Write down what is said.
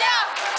Yeah.